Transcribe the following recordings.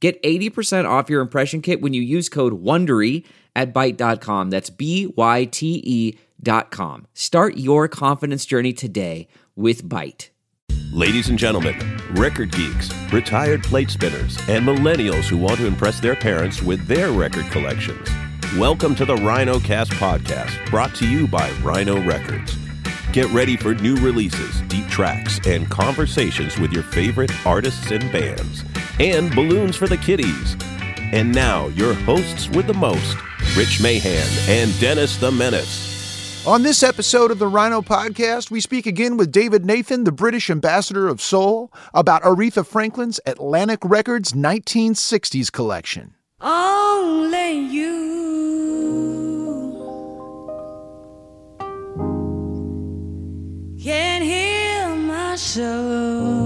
Get 80% off your impression kit when you use code WONDERY at Byte.com. That's B-Y-T-E dot com. Start your confidence journey today with Byte. Ladies and gentlemen, record geeks, retired plate spinners, and millennials who want to impress their parents with their record collections. Welcome to the Rhino Cast podcast, brought to you by Rhino Records. Get ready for new releases, deep tracks, and conversations with your favorite artists and bands, and balloons for the kiddies. And now, your hosts with the most, Rich Mahan and Dennis the Menace. On this episode of the Rhino Podcast, we speak again with David Nathan, the British ambassador of soul, about Aretha Franklin's Atlantic Records 1960s collection. Only you can heal my soul.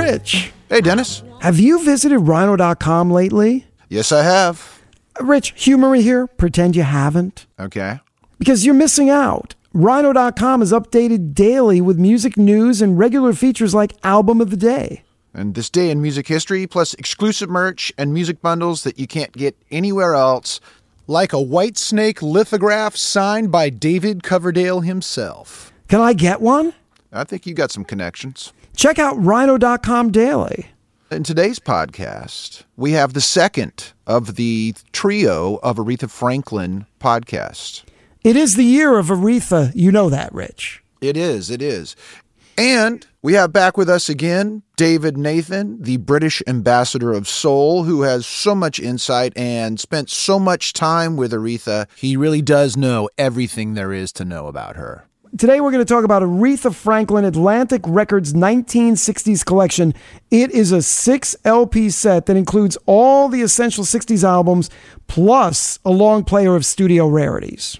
Rich, Hey, Dennis. have you visited rhino.com lately? Yes, I have. Rich, humor me here. Pretend you haven't. Okay. Because you're missing out. Rhino.com is updated daily with music news and regular features like Album of the Day. And this day in music history, plus exclusive merch and music bundles that you can't get anywhere else, like a Whitesnake lithograph signed by David Coverdale himself. Can I get one? I think you got some connections. Check out rhino.com daily. In today's podcast, we have the second of the trio of Aretha Franklin podcasts. It is the year of Aretha. You know that, Rich. It is, it is. And we have back with us again David Nathan, the British ambassador of soul, who has so much insight and spent so much time with Aretha. He really does know everything there is to know about her. Today we're going to talk about Aretha Franklin Atlantic Records 1960s collection. It is a 6 LP set that includes all the essential 60s albums plus a long player of studio rarities.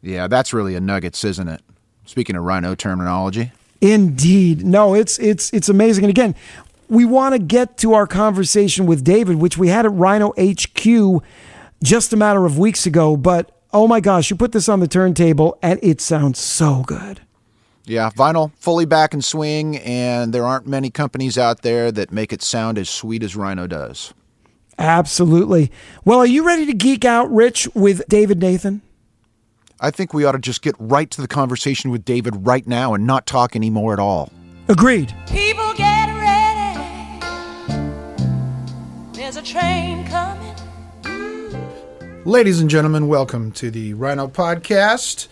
Yeah, that's really a nuggets, isn't it? Speaking of rhino terminology. Indeed. No, it's it's it's amazing. And again, we want to get to our conversation with David, which we had at Rhino HQ just a matter of weeks ago, but oh my gosh, you put this on the turntable and it sounds so good. Yeah, vinyl fully back and swing, and there aren't many companies out there that make it sound as sweet as Rhino does. Absolutely. Well, are you ready to geek out, Rich, with David Nathan? I think we ought to just get right to the conversation with David right now and not talk anymore at all. Agreed. People get ready. There's a train coming. Ladies and gentlemen, welcome to the Rhino Podcast.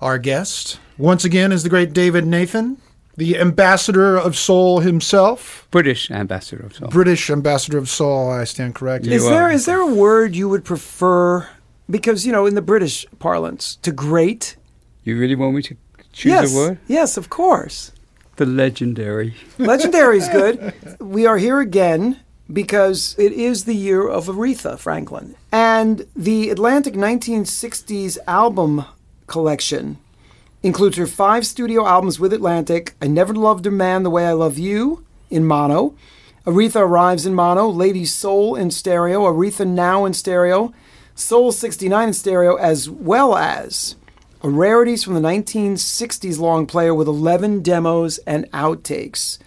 Our guest, once again, is the great David Nathan, the ambassador of soul himself. British ambassador of soul. British ambassador of soul, I stand corrected. Is there are. is there a word you would prefer because you know in the British parlance to great? You really want me to choose yes. a word? Yes, of course. The legendary. Legendary is good. We are here again because it is the year of Aretha Franklin. And the Atlantic 1960s album collection includes her five studio albums with Atlantic I Never Loved a Man the Way I Love You in mono. Aretha Arrives in mono, Lady Soul in stereo, Aretha Now in stereo, Soul 69 in stereo, as well as a rarities from the 1960s long player with 11 demos and outtakes.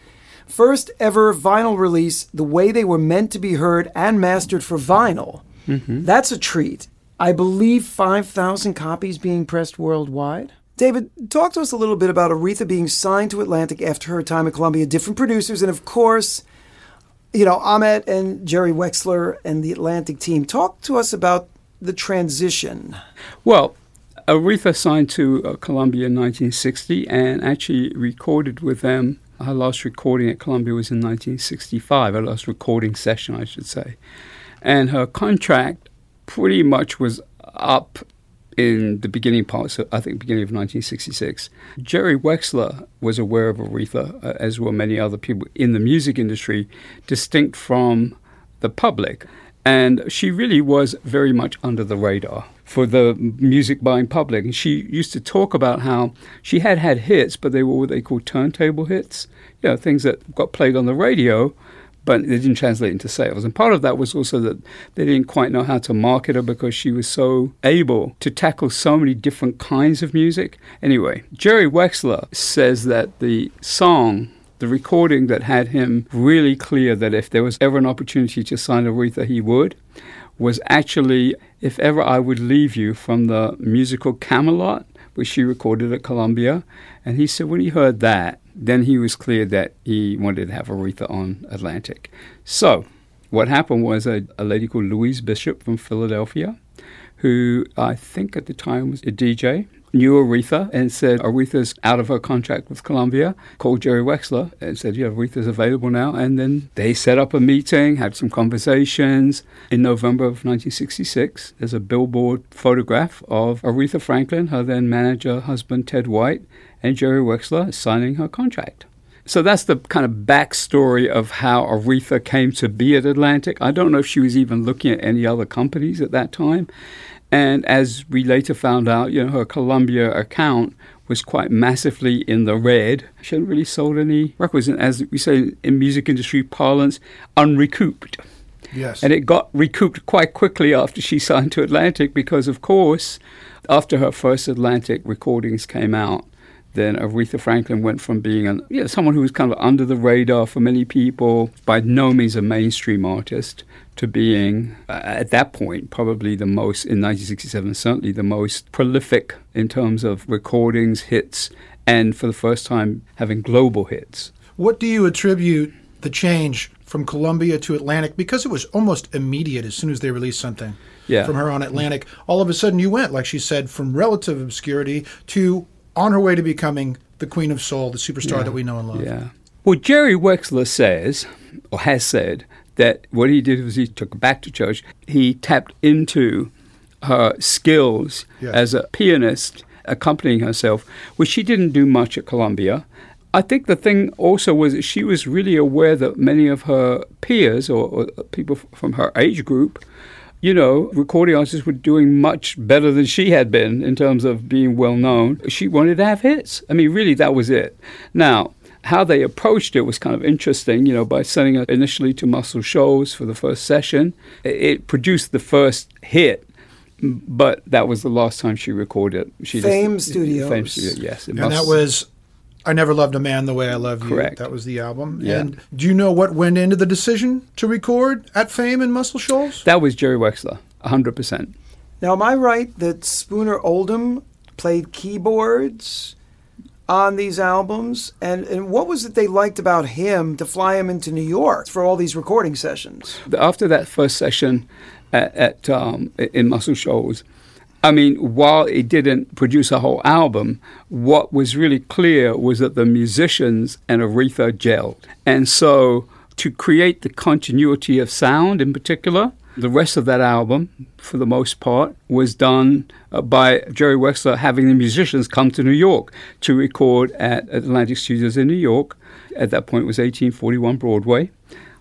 First ever vinyl release, the way they were meant to be heard and mastered for vinyl. That's a treat. I believe 5,000 copies being pressed worldwide. David, talk to us a little bit about Aretha being signed to Atlantic after her time at Columbia, different producers, and of course, you know, Ahmet and Jerry Wexler and the Atlantic team. Talk to us about the transition. Well, Aretha signed to uh, Columbia in 1960 and actually recorded with them. Her last recording at Columbia was in 1965, her last recording session, I should say. And her contract pretty much was up in the beginning parts, of, I think, beginning of 1966. Jerry Wexler was aware of Aretha, uh, as were many other people in the music industry, distinct from the public. And she really was very much under the radar for the music buying public. And she used to talk about how she had had hits, but they were what they call turntable hits, you know, things that got played on the radio, but they didn't translate into sales. And part of that was also that they didn't quite know how to market her because she was so able to tackle so many different kinds of music. Anyway, Jerry Wexler says that the song the recording that had him really clear that if there was ever an opportunity to sign Aretha, he would, was actually If Ever I Would Leave You from the musical Camelot, which she recorded at Columbia. And he said when he heard that, then he was clear that he wanted to have Aretha on Atlantic. So, what happened was a, a lady called Louise Bishop from Philadelphia, who I think at the time was a DJ, knew Aretha and said Aretha's out of her contract with Columbia. Called Jerry Wexler and said, "Yeah, Aretha's available now." And then they set up a meeting, had some conversations. In November of 1966, there's a billboard photograph of Aretha Franklin, her then manager, husband Ted White, and Jerry Wexler signing her contract. So that's the kind of backstory of how Aretha came to be at Atlantic. I don't know if she was even looking at any other companies at that time. And as we later found out, you know, her Columbia account was quite massively in the red. She hadn't really sold any records, and as we say in music industry parlance, unrecouped. Yes. And it got recouped quite quickly after she signed to Atlantic because, of course, after her first Atlantic recordings came out, then Aretha Franklin went from being an, you know, someone who was kind of under the radar for many people, by no means a mainstream artist, to being, uh, at that point, probably the most, in 1967, certainly the most prolific in terms of recordings, hits, and for the first time having global hits. What do you attribute the change from Columbia to Atlantic? Because it was almost immediate as soon as they released something Yeah. from her on Atlantic. All of a sudden, you went, like she said, from relative obscurity to on her way to becoming the queen of soul, the superstar that we know and love. Yeah. Well, Jerry Wexler says, or has said, that what he did was he took her back to church. He tapped into her skills Yes. as a pianist, accompanying herself, which she didn't do much at Columbia. I think the thing also was that she was really aware that many of her peers or, or people f- from her age group you know, recording artists were doing much better than she had been in terms of being well known. She wanted to have hits. I mean, really, that was it. Now, how they approached it was kind of interesting, you know, by sending her initially to Muscle Shoals for the first session. It- It produced the first hit, but that was the last time she recorded. She Fame Studios. Fame Studio, yes. And must- that was I Never Loved a Man the Way I Love You. Correct. That was the album. Yeah. And do you know what went into the decision to record at Fame and Muscle Shoals? that was Jerry Wexler, 100%. Now, am I right that Spooner Oldham played keyboards on these albums? And, and what was it they liked about him to fly him into New York for all these recording sessions? after that first session at, at um, in Muscle Shoals, I mean, while it didn't produce a whole album, what was really clear was that the musicians and Aretha gelled, and so to create the continuity of sound, in particular. The rest of that album, for the most part, was done uh, by Jerry Wexler having the musicians come to New York to record at Atlantic Studios in New York. At that point, it was 1841 Broadway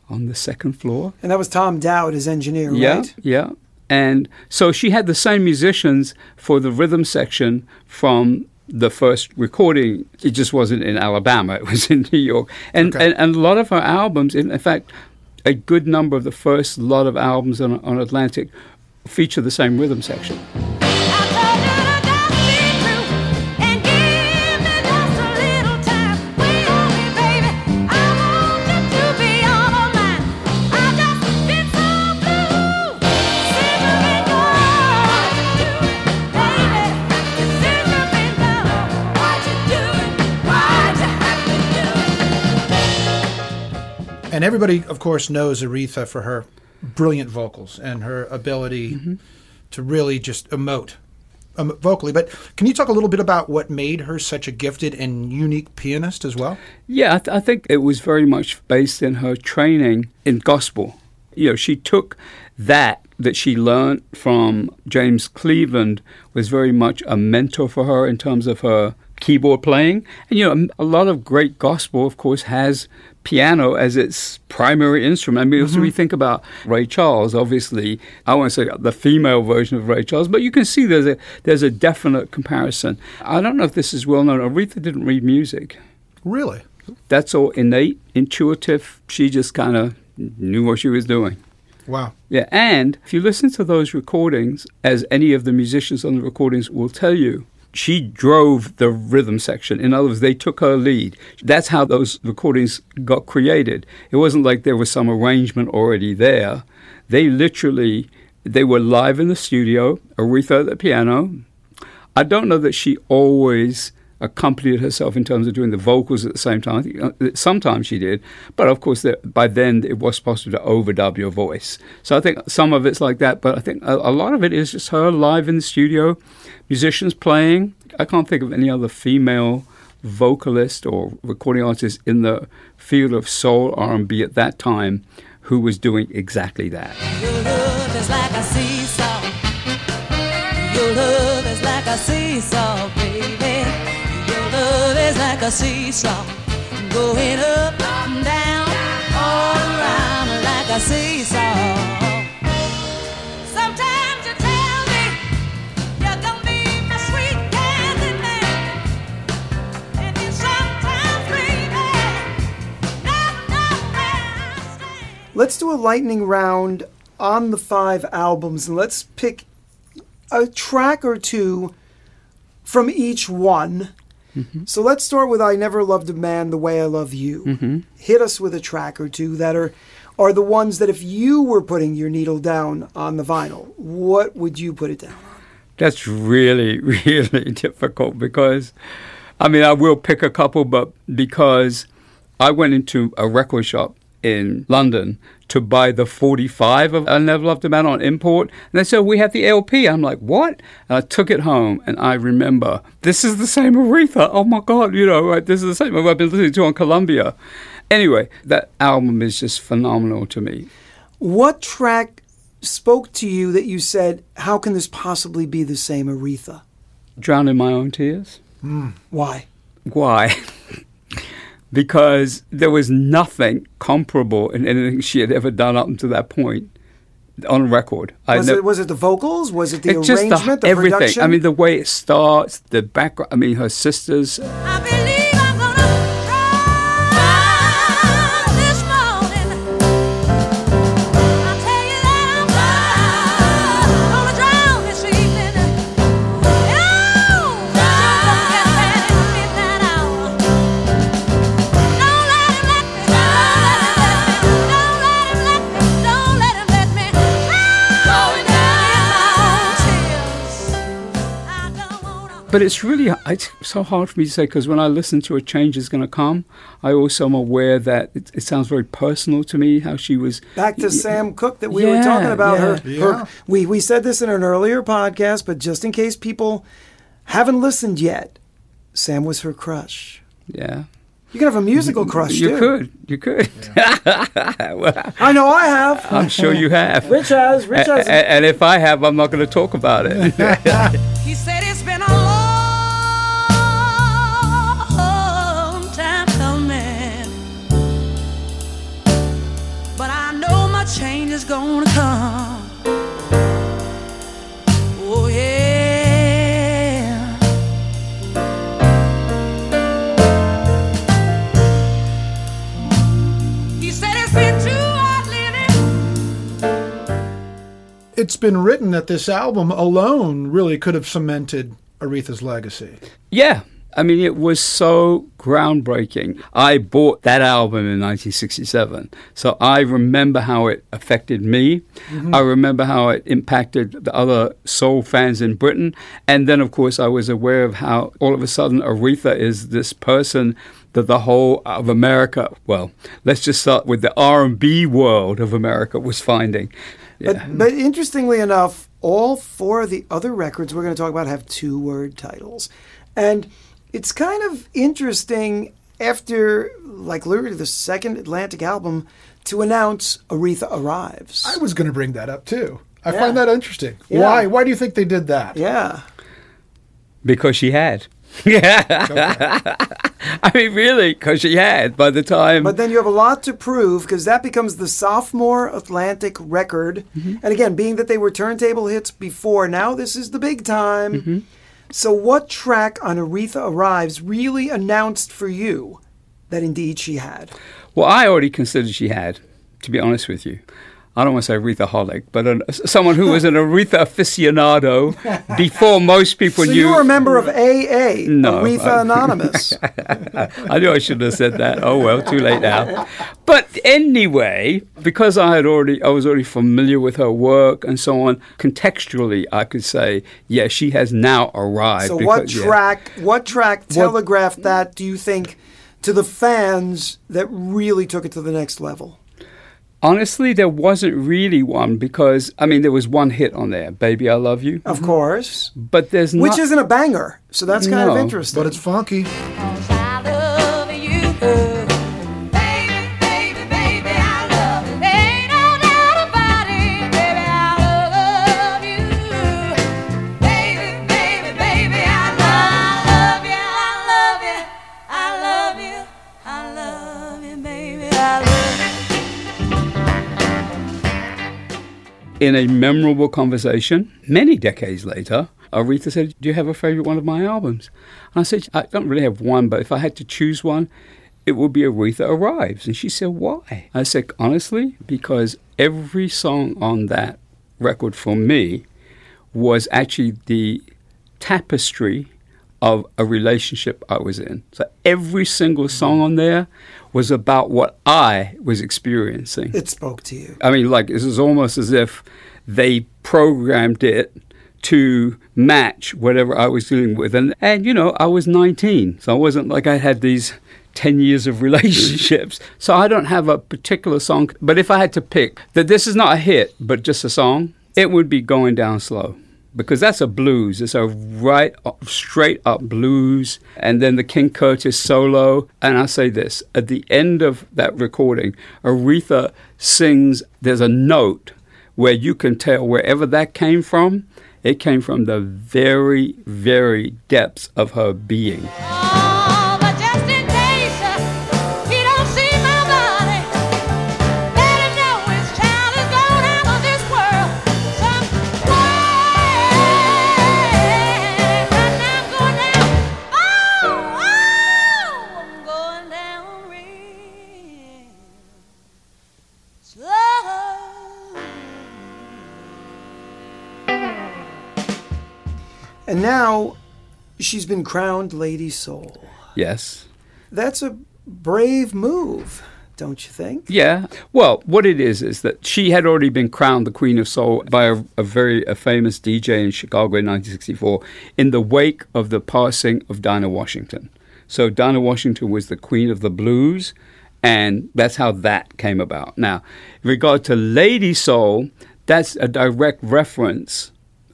on the second floor. And that was Tom Dowd, his engineer, Yeah, right? yeah. And so she had the same musicians for the rhythm section from the first recording. It just wasn't in Alabama; it was in New York. And Okay. and, and a lot of her albums, in, in fact, a good number of the first lot of albums on, on Atlantic feature the same rhythm section. Everybody, of course, knows Aretha for her brilliant vocals and her ability Mm-hmm. to really just emote um, vocally. But can you talk a little bit about what made her such a gifted and unique pianist as well? Yeah, I, th- I think it was very much based in her training in gospel. You know, she took that that she learned from James Cleveland was very much a mentor for her in terms of her keyboard playing. And you know, a lot of great gospel, of course, has piano as its primary instrument. I mean, as we mm-hmm. think about Ray Charles, obviously, I want to say the female version of Ray Charles, but you can see there's a there's a definite comparison. I don't know if this is well known. Aretha didn't read music Really? that's all innate, intuitive. She just kind of knew what she was doing. Wow. Yeah, and if you listen to those recordings, as any of the musicians on the recordings will tell you, she drove the rhythm section. In other words, they took her lead. That's how those recordings got created. It wasn't like there was some arrangement already there. They literally they were live in the studio, Aretha at the piano, I don't know that she always accompanied herself in terms of doing the vocals at the same time. I think, uh, sometimes she did, but of course, that by then it was possible to overdub your voice. So I think some of it's like that, but I think a, a lot of it is just her live in the studio, musicians playing. I can't think of any other female vocalist or recording artist in the field of soul R&B at that time who was doing exactly that. Your love is like a seesaw, baby. Like a seesaw. Going up and down, all around like a seesaw. Let's do a lightning round on the five albums and let's pick a track or two from each one. Mm-hmm. So let's start with I Never Loved a Man the Way I Love You. Mm-hmm. Hit us with a track or two that are are the ones that if you were putting your needle down on the vinyl, what would you put it down on? That's really, really difficult because, I mean, I will pick a couple, but because I went into a record shop in London to buy the 45 of Loved a Man on import, and they said, We have the LP. I'm like, What? And I took it home, and I remember, this is the same Aretha. Oh my God, you know, right, this is the same I've been listening to on Columbia. Anyway, that album is just phenomenal to me. What track spoke to you that you said, How can this possibly be the same Aretha? Drown in My Own Tears. Mm, why? Why? because there was nothing comparable in anything she had ever done up until that point on record. I Was nev- it was it the vocals? Was it the it's just arrangement, the, the, everything. production? I mean, the way it starts, the background. I mean, her sisters. But it's really it's so hard for me to say because when I listen to a change is going to come, I also am aware that it, it sounds very personal to me how she was. Back to y- Sam Cooke that we were talking about her, yeah. her. We we said this in an earlier podcast, but just in case people haven't listened yet, Sam was her crush. Yeah, You can have a musical crush you too. could, you could. well, I know I have. I'm sure you have. Rich has. Rich has. a- and if I have, I'm not going to talk about it. It's been written that this album alone really could have cemented Aretha's legacy. Yeah. I mean, it was so groundbreaking. I bought that album in 1967. So I remember how it affected me. Mm-hmm. I remember how it impacted the other soul fans in Britain. And then, of course, I was aware of how all of a sudden Aretha is this person that the whole of America, well, let's just start with the R&B world of America was finding. Yeah. But, but interestingly enough, all four of the other records we're going to talk about have two word titles. And it's kind of interesting after, like, literally the second Atlantic album to announce Aretha Arrives. I was going to bring that up too. I Yeah. find that interesting. Yeah. Why? Why do you think they did that? yeah. Because she had. I mean, really, because she had by the time. But then you have a lot to prove because that becomes the sophomore Atlantic record. Mm-hmm. And again, being that they were turntable hits before, now this is the big time. Mm-hmm. So, what track on Aretha Arrives really announced for you that indeed she had? Well, I already considered she had, to be honest with you. I don't want to say Aretha holic, but an, someone who was an Aretha aficionado before most people So, knew. you were a member of AA, No, Aretha I- Anonymous. I knew I shouldn't have said that. Oh well, too late now. But anyway, because I had already, I was already familiar with her work and so on. Contextually, I could say, yeah, she has now arrived. so, what because- yeah. track? What track telegraphed that? Do you think to the fans that really took it to the next level? Honestly, there wasn't really one because I mean, there was one hit on there, "Baby, I Love You," Of course, but there's which isn't a banger. So that's kind of interesting. But it's funky. In a memorable conversation many decades later, Aretha said, Do you have a favorite one of my albums? And I said, I don't really have one, but if I had to choose one, it would be Aretha Arrives. And she said, Why? I said, Honestly, because every song on that record for me was actually the tapestry of a relationship I was in. So every single song on there was about what I was experiencing. it spoke to you. I mean, like, it was almost as if they programmed it to match whatever I was dealing with. And, and, you know, I was 19, so I wasn't like I had these 10 years of relationships. so I don't have a particular song. But if I had to pick that this is not a hit, but just a song, it would be Going Down Slow. Because that's a blues. It's a right, up, straight up blues. And then the King Curtis solo. And I say this at the end of that recording, Aretha sings, there's a note where you can tell wherever that came from, it came from the very, very depths of her being. And now she's been crowned Lady Soul. Yes. That's a brave move, don't you think? Yeah. Well, what it is is that she had already been crowned the Queen of Soul by a, a very a famous DJ in Chicago in 1964 in the wake of the passing of Dinah Washington. So Dinah Washington was the Queen of the Blues, and that's how that came about. Now, in regard to Lady Soul, that's a direct reference,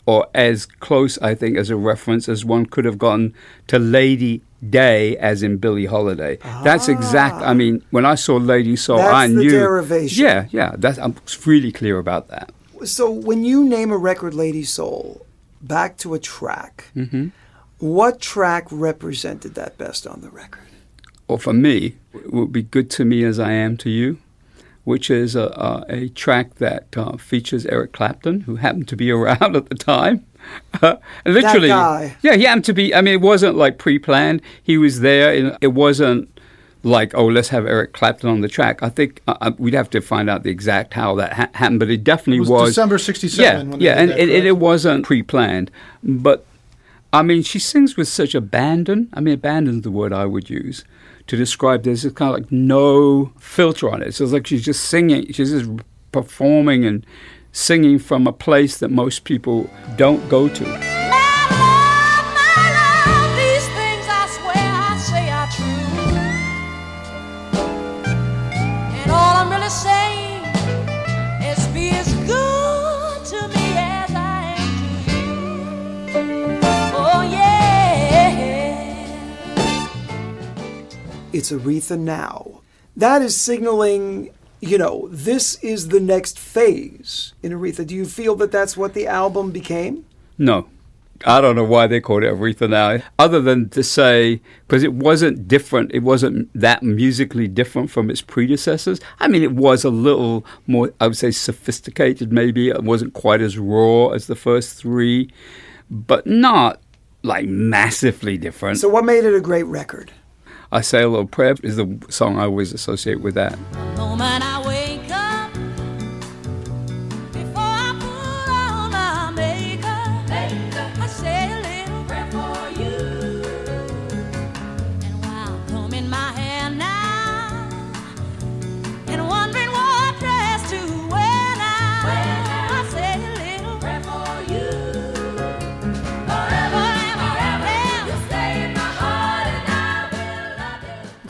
or as close, I think, as a reference as one could have gotten to Lady Day, as in Billie Holiday. That's exact. I mean, when I saw Lady Soul, That's I the knew. derivation. Yeah, yeah. That's, I'm really clear about that. So when you name a record Lady Soul, back to a track, Mm-hmm. what track represented that best on the record? or for me, it would be good to me as I am to you, which is a, a, a track that uh, features Eric Clapton, who happened to be around at the time. and literally, guy. yeah, he happened to be. I mean, it wasn't like pre-planned. He was there. And it wasn't like, oh, let's have Eric Clapton on the track. I think uh, uh, we'd have to find out the exact how that ha- happened, but it definitely It was December 67 Yeah, when yeah, and that, it, it, it wasn't pre-planned, but I mean, she sings with such abandon. I mean, abandon's the word I would use to describe this. It's kind of like no filter on it. So it's like she's just singing. She's just performing and singing from a place that most people don't go to. It's Aretha now. That is signaling, you know, this is the next phase in Aretha. Do you feel that that's what the album became? No. I don't know why they called it Aretha now, other than to say, because it wasn't different, it wasn't that musically different from its predecessors. I mean, it was a little more, I would say, sophisticated, maybe. It wasn't quite as raw as the first three, but not like massively different. So, what made it a great record? I Say a Little Prayer is the song I always associate with that.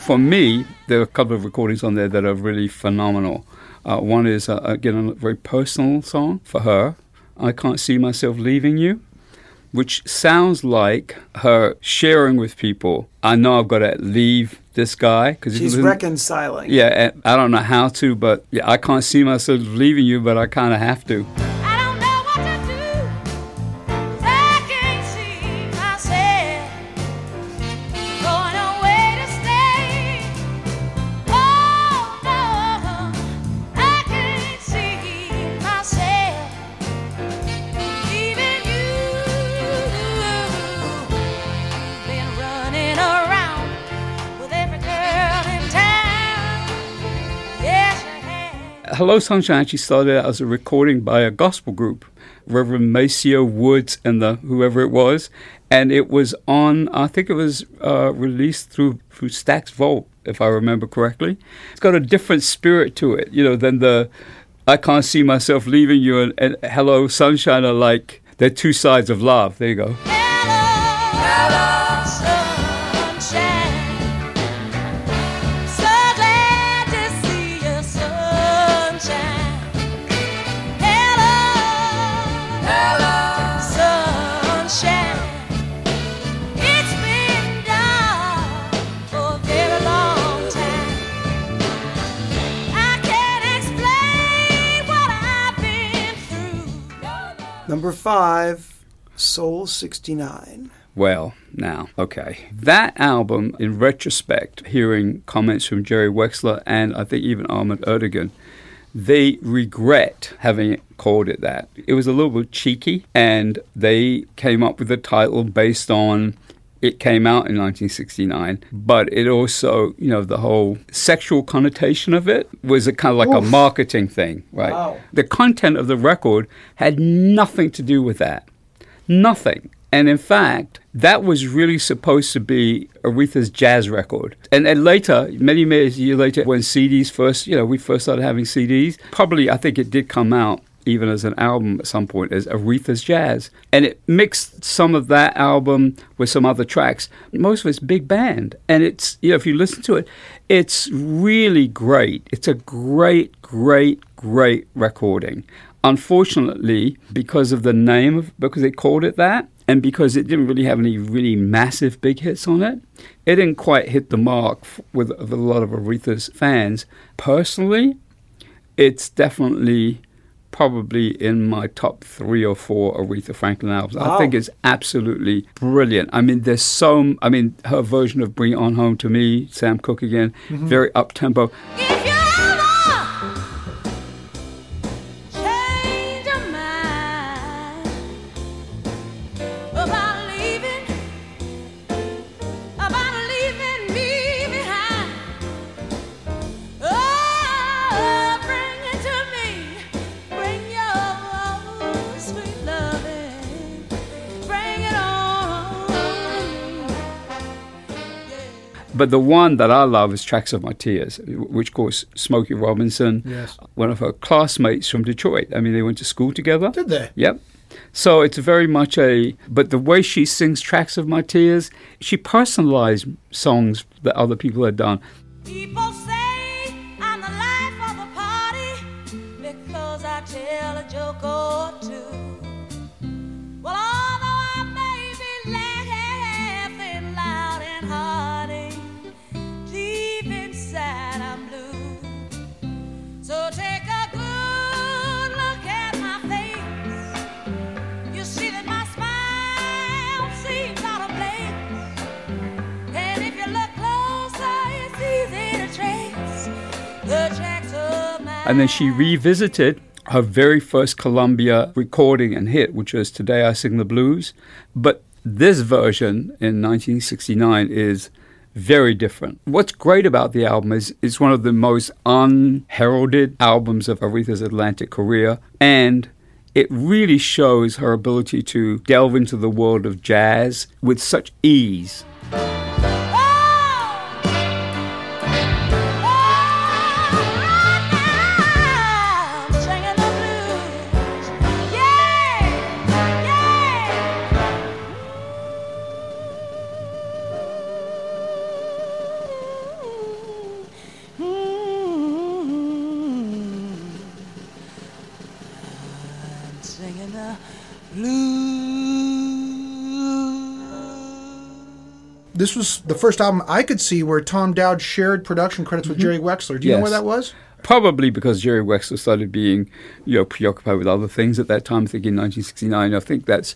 For me, there are a couple of recordings on there that are really phenomenal. Uh, one is, uh, again, a very personal song for her, I Can't See Myself Leaving You, which sounds like her sharing with people, I know I've got to leave this guy. Cause She's reconciling. Yeah, I don't know how to, but yeah, I can't see myself leaving you, but I kind of have to. Hello Sunshine actually started out as a recording by a gospel group, Reverend Maceo Woods and the whoever it was, and it was on. I think it was uh, released through through Stax Volt, if I remember correctly. It's got a different spirit to it, you know, than the I can't see myself leaving you and, and Hello Sunshine are like they're two sides of love. There you go. Hello, Five Soul 69. Well, now, okay. That album, in retrospect, hearing comments from Jerry Wexler and I think even Ahmet Ertegun, they regret having called it that. It was a little bit cheeky, and they came up with the title based on it came out in 1969, but it also, you know, the whole sexual connotation of it was a kind of like a marketing thing, right? Wow. The content of the record had nothing to do with that. Nothing. And in fact, that was really supposed to be Aretha's jazz record. And, and later, many, many years later, when CDs first, you know, we first started having CDs, probably I think it did come out even as an album at some point as Aretha's Jazz. And it mixed some of that album with some other tracks. Most of it's big band. And it's, you know, if you listen to it, it's really great. It's a great, great, great recording. Unfortunately, because of the name of, because they called it that, and because it didn't really have any really massive big hits on it, it didn't quite hit the mark with, with a lot of Aretha's fans. Personally, it's definitely probably in my top three or four Aretha Franklin albums. I think it's absolutely brilliant. I mean, there's so, I mean, her version of Bring It On Home to Me, Sam Cooke again, mm-hmm. very up tempo. But the one that I love is Tracks of My Tears, which, of course, Smokey Robinson, Yes. one of her classmates from Detroit. I mean, they went to school together. Did they? Yep. So it's very much a, but the way she sings Tracks of My Tears, she personalized songs that other people had done. People say And then she revisited her very first Columbia recording and hit, which was Today I Sing the Blues. But this version in 1969 is very different. What's great about the album is it's one of the most unheralded albums of Aretha's Atlantic career, and it really shows her ability to delve into the world of jazz with such ease. This was the first album I could see where Tom Dowd shared production credits with mm-hmm. Jerry Wexler. Do you know where that was? Probably because Jerry Wexler started being, you know, preoccupied with other things at that time. I think in 1969. I think that's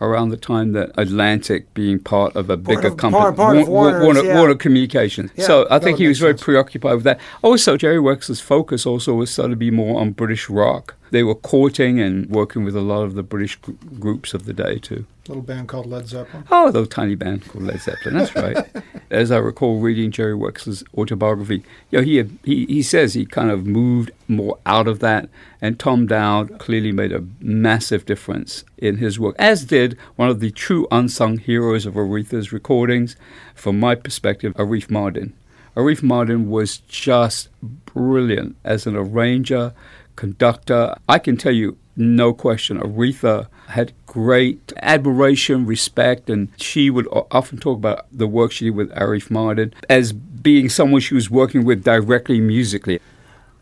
around the time that Atlantic being part of a bigger of- company, part- part of Wa- Wa- Warner's, Warner, yeah. Warner Communications. Yeah, so I think he was very sense. preoccupied with that. Also, Jerry Wexler's focus also was started to be more on British rock. They were courting and working with a lot of the British gr- groups of the day too. A little band called Led Zeppelin. Oh, the tiny band called Led Zeppelin. That's right. As I recall reading Jerry Wexler's autobiography, you know, he, had, he he says he kind of moved more out of that, and Tom Dowd clearly made a massive difference in his work, as did one of the true unsung heroes of Aretha's recordings, from my perspective, Arif Mardin. Arif Mardin was just brilliant as an arranger, conductor. I can tell you, no question, Aretha had great admiration, respect, and she would often talk about the work she did with Arif Mardin as being someone she was working with directly musically.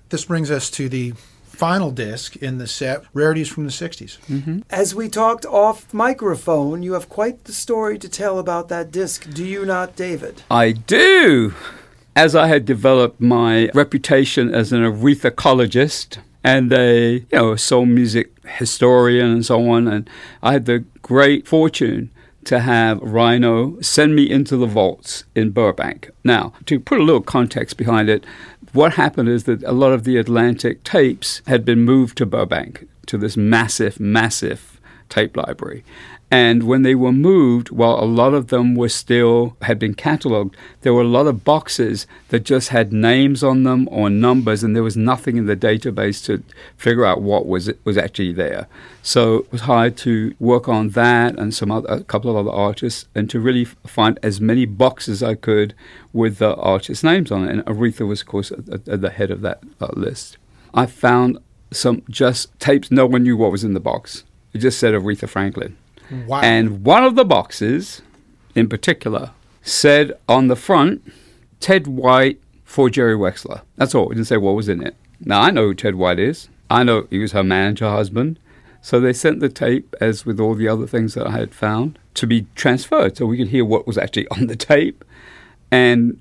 This brings us to the final disc in the set, Rarities from the 60s. Mm-hmm. As we talked off microphone, you have quite the story to tell about that disc, do you not, David? I do. As I had developed my reputation as an Arethacologist and a you know soul music historian and so on, and I had the great fortune to have Rhino send me into the vaults in Burbank. Now, to put a little context behind it, what happened is that a lot of the Atlantic tapes had been moved to Burbank to this massive, massive tape library. And when they were moved, while a lot of them were still had been cataloged, there were a lot of boxes that just had names on them or numbers, and there was nothing in the database to figure out what was was actually there. So it was hard to work on that and some other, a couple of other artists, and to really find as many boxes as I could with the artists' names on it. And Aretha was, of course, at, at- at the head of that uh, list. I found some just tapes. No one knew what was in the box. It just said Aretha Franklin. Wow. And one of the boxes, in particular, said on the front, Ted White for Jerry Wexler. That's all. It didn't say what was in it. Now, I know who Ted White is. I know he was her manager husband. So they sent the tape, as with all the other things that I had found, to be transferred so we could hear what was actually on the tape. And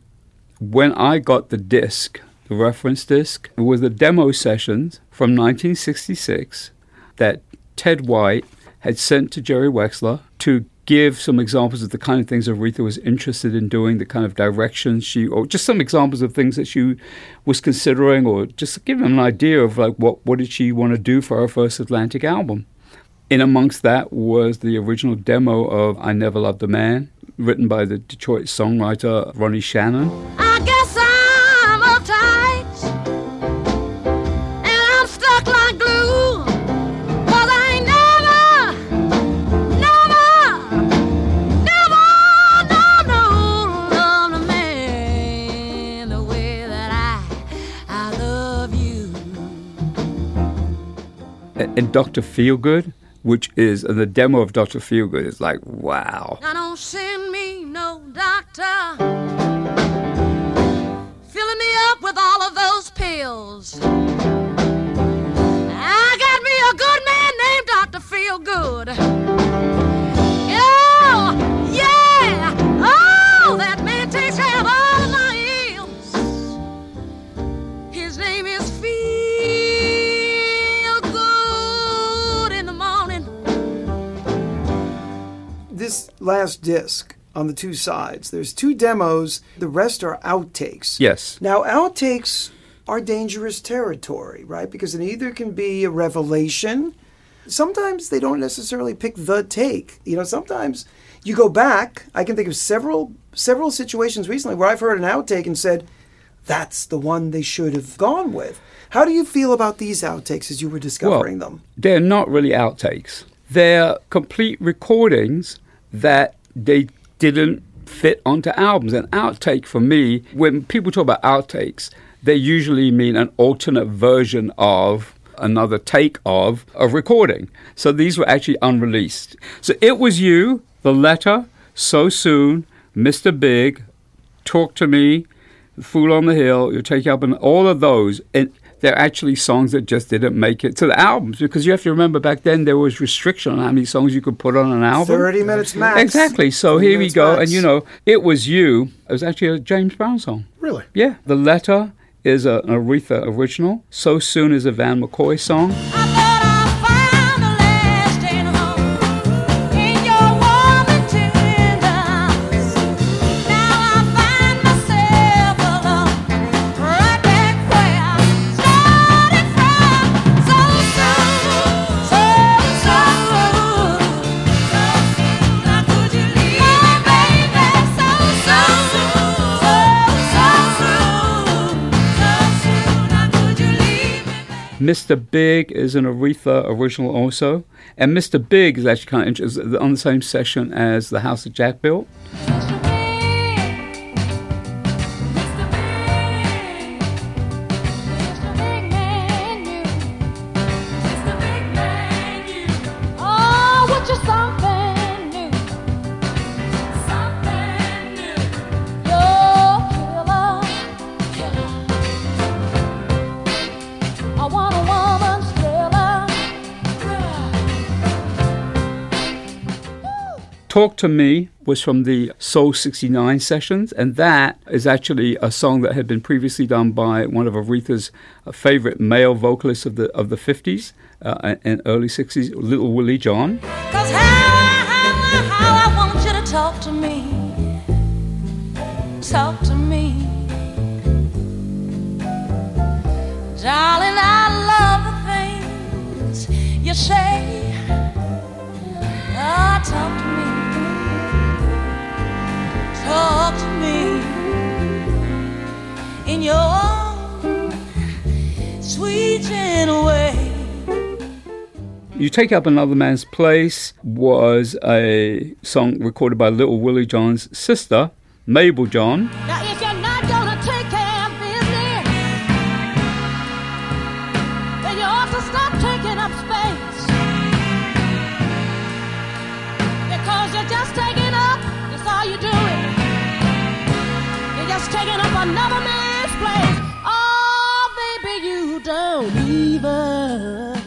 when I got the disc, the reference disc, it was the demo sessions from 1966 that Ted White had sent to Jerry Wexler to give some examples of the kind of things Aretha was interested in doing, the kind of directions she, or just some examples of things that she was considering, or just give them an idea of like what what did she want to do for her first Atlantic album. In amongst that was the original demo of I Never Loved a Man, written by the Detroit songwriter Ronnie Shannon. And Dr. Feelgood, which is the demo of Dr. Feelgood is like, wow. Now don't send me no doctor. Filling me up with all of those pills. I got me a good man named Dr. Feelgood. Last disc on the two sides, there's two demos, the rest are outtakes. Yes. Now, outtakes are dangerous territory, right? Because it either can be a revelation. Sometimes they don't necessarily pick the take. You know, sometimes you go back. I can think of several several situations recently where I've heard an outtake and said, "That's the one they should have gone with." How do you feel about these outtakes as you were discovering them? They're not really outtakes. They're complete recordings that they didn't fit onto albums. An outtake for me, when people talk about outtakes, they usually mean an alternate version of another take of a recording. So these were actually unreleased. So it was you, the letter, so soon, Mr. Big, talk to me, Fool on the Hill, you take up, and all of those. And they're actually songs that just didn't make it to the albums because you have to remember back then there was restriction on how many songs you could put on an album. Thirty minutes max. Exactly. So here we go. max. And you know, it was you. It was actually a James Brown song. Really? Yeah. The letter is a, an Aretha original. So soon is a Van McCoy song. Mr. Big is an Aretha original also. And Mr. Big is actually kind of interesting on the same session as The House that Jack Built. Talk to Me was from the Soul 69 sessions, and that is actually a song that had been previously done by one of Aretha's favorite male vocalists of the of the 50s uh, and early 60s, Little Willie John. Cause how, how, how I want you to talk to me. Talk to me. Darling, I love the things you say. Oh, talk. Talk to me. In your own sweet, gentle way. You Take Up Another Man's Place was a song recorded by Little Willie John's sister, Mabel John. You're taking up another man's place. Oh, baby, you don't even.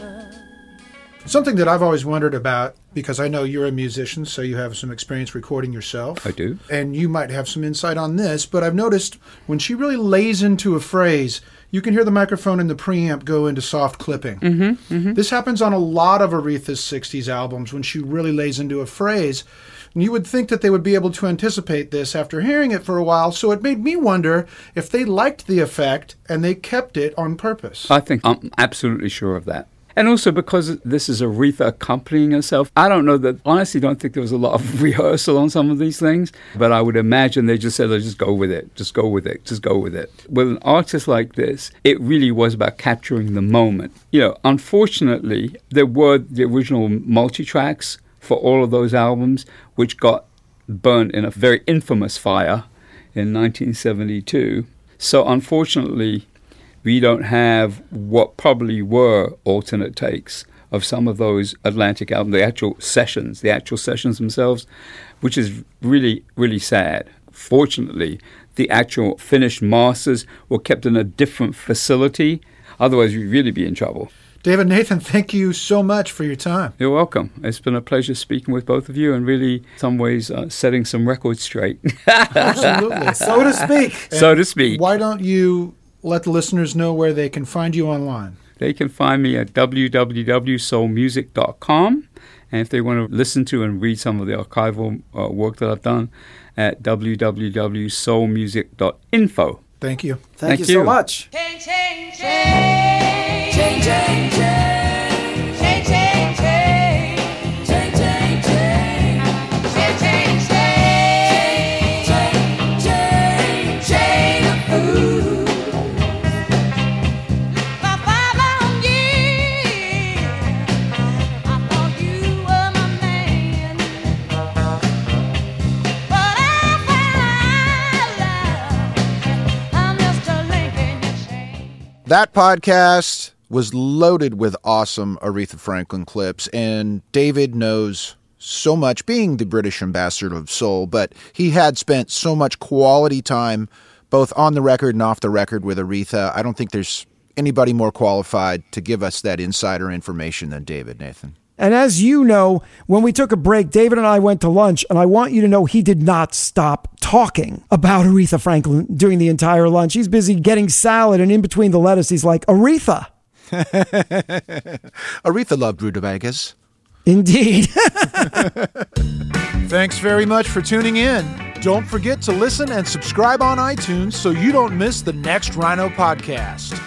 Something that I've always wondered about, because I know you're a musician, so you have some experience recording yourself. I do. And you might have some insight on this, but I've noticed when she really lays into a phrase, you can hear the microphone and the preamp go into soft clipping. Mm-hmm, This happens on a lot of Aretha's 60s albums when she really lays into a phrase. And you would think that they would be able to anticipate this after hearing it for a while, so it made me wonder if they liked the effect and they kept it on purpose. I think I'm absolutely sure of that. And also because this is Aretha accompanying herself, I don't know that, honestly, don't think there was a lot of rehearsal on some of these things, but I would imagine they just said, "Oh, just go with it, just go with it, just go with it. With an artist like this, it really was about capturing the moment. You know, unfortunately, there were the original multi tracks for all of those albums, which got burnt in a very infamous fire in 1972. So, unfortunately, we don't have what probably were alternate takes of some of those Atlantic albums, the actual sessions, the actual sessions themselves, which is really, really sad. Fortunately, the actual finished masters were kept in a different facility. Otherwise, we'd really be in trouble. David Nathan, thank you so much for your time. You're welcome. It's been a pleasure speaking with both of you and really, in some ways, uh, setting some records straight, Absolutely. so to speak. so to speak. Why don't you let the listeners know where they can find you online? They can find me at www.soulmusic.com. And if they want to listen to and read some of the archival uh, work that I've done, at www.soulmusic.info. Thank you. Thank, Thank you, so much. Change, change, change. That podcast was loaded with awesome Aretha Franklin clips, and David knows so much, being the British ambassador of soul, but he had spent so much quality time both on the record and off the record with Aretha. I don't think there's anybody more qualified to give us that insider information than David, Nathan. And as you know, when we took a break, David and I went to lunch, and I want you to know he did not stop talking about Aretha Franklin during the entire lunch. He's busy getting salad, and in between the lettuce, he's like, Aretha. Aretha loved rutabagas. Indeed. Thanks very much for tuning in. Don't forget to listen and subscribe on iTunes so you don't miss the next Rhino podcast.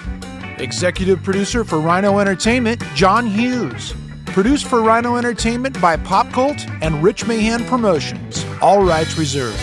Executive producer for Rhino Entertainment, John Hughes. Produced for Rhino Entertainment by Pop Cult and Rich Mahan Promotions. All rights reserved.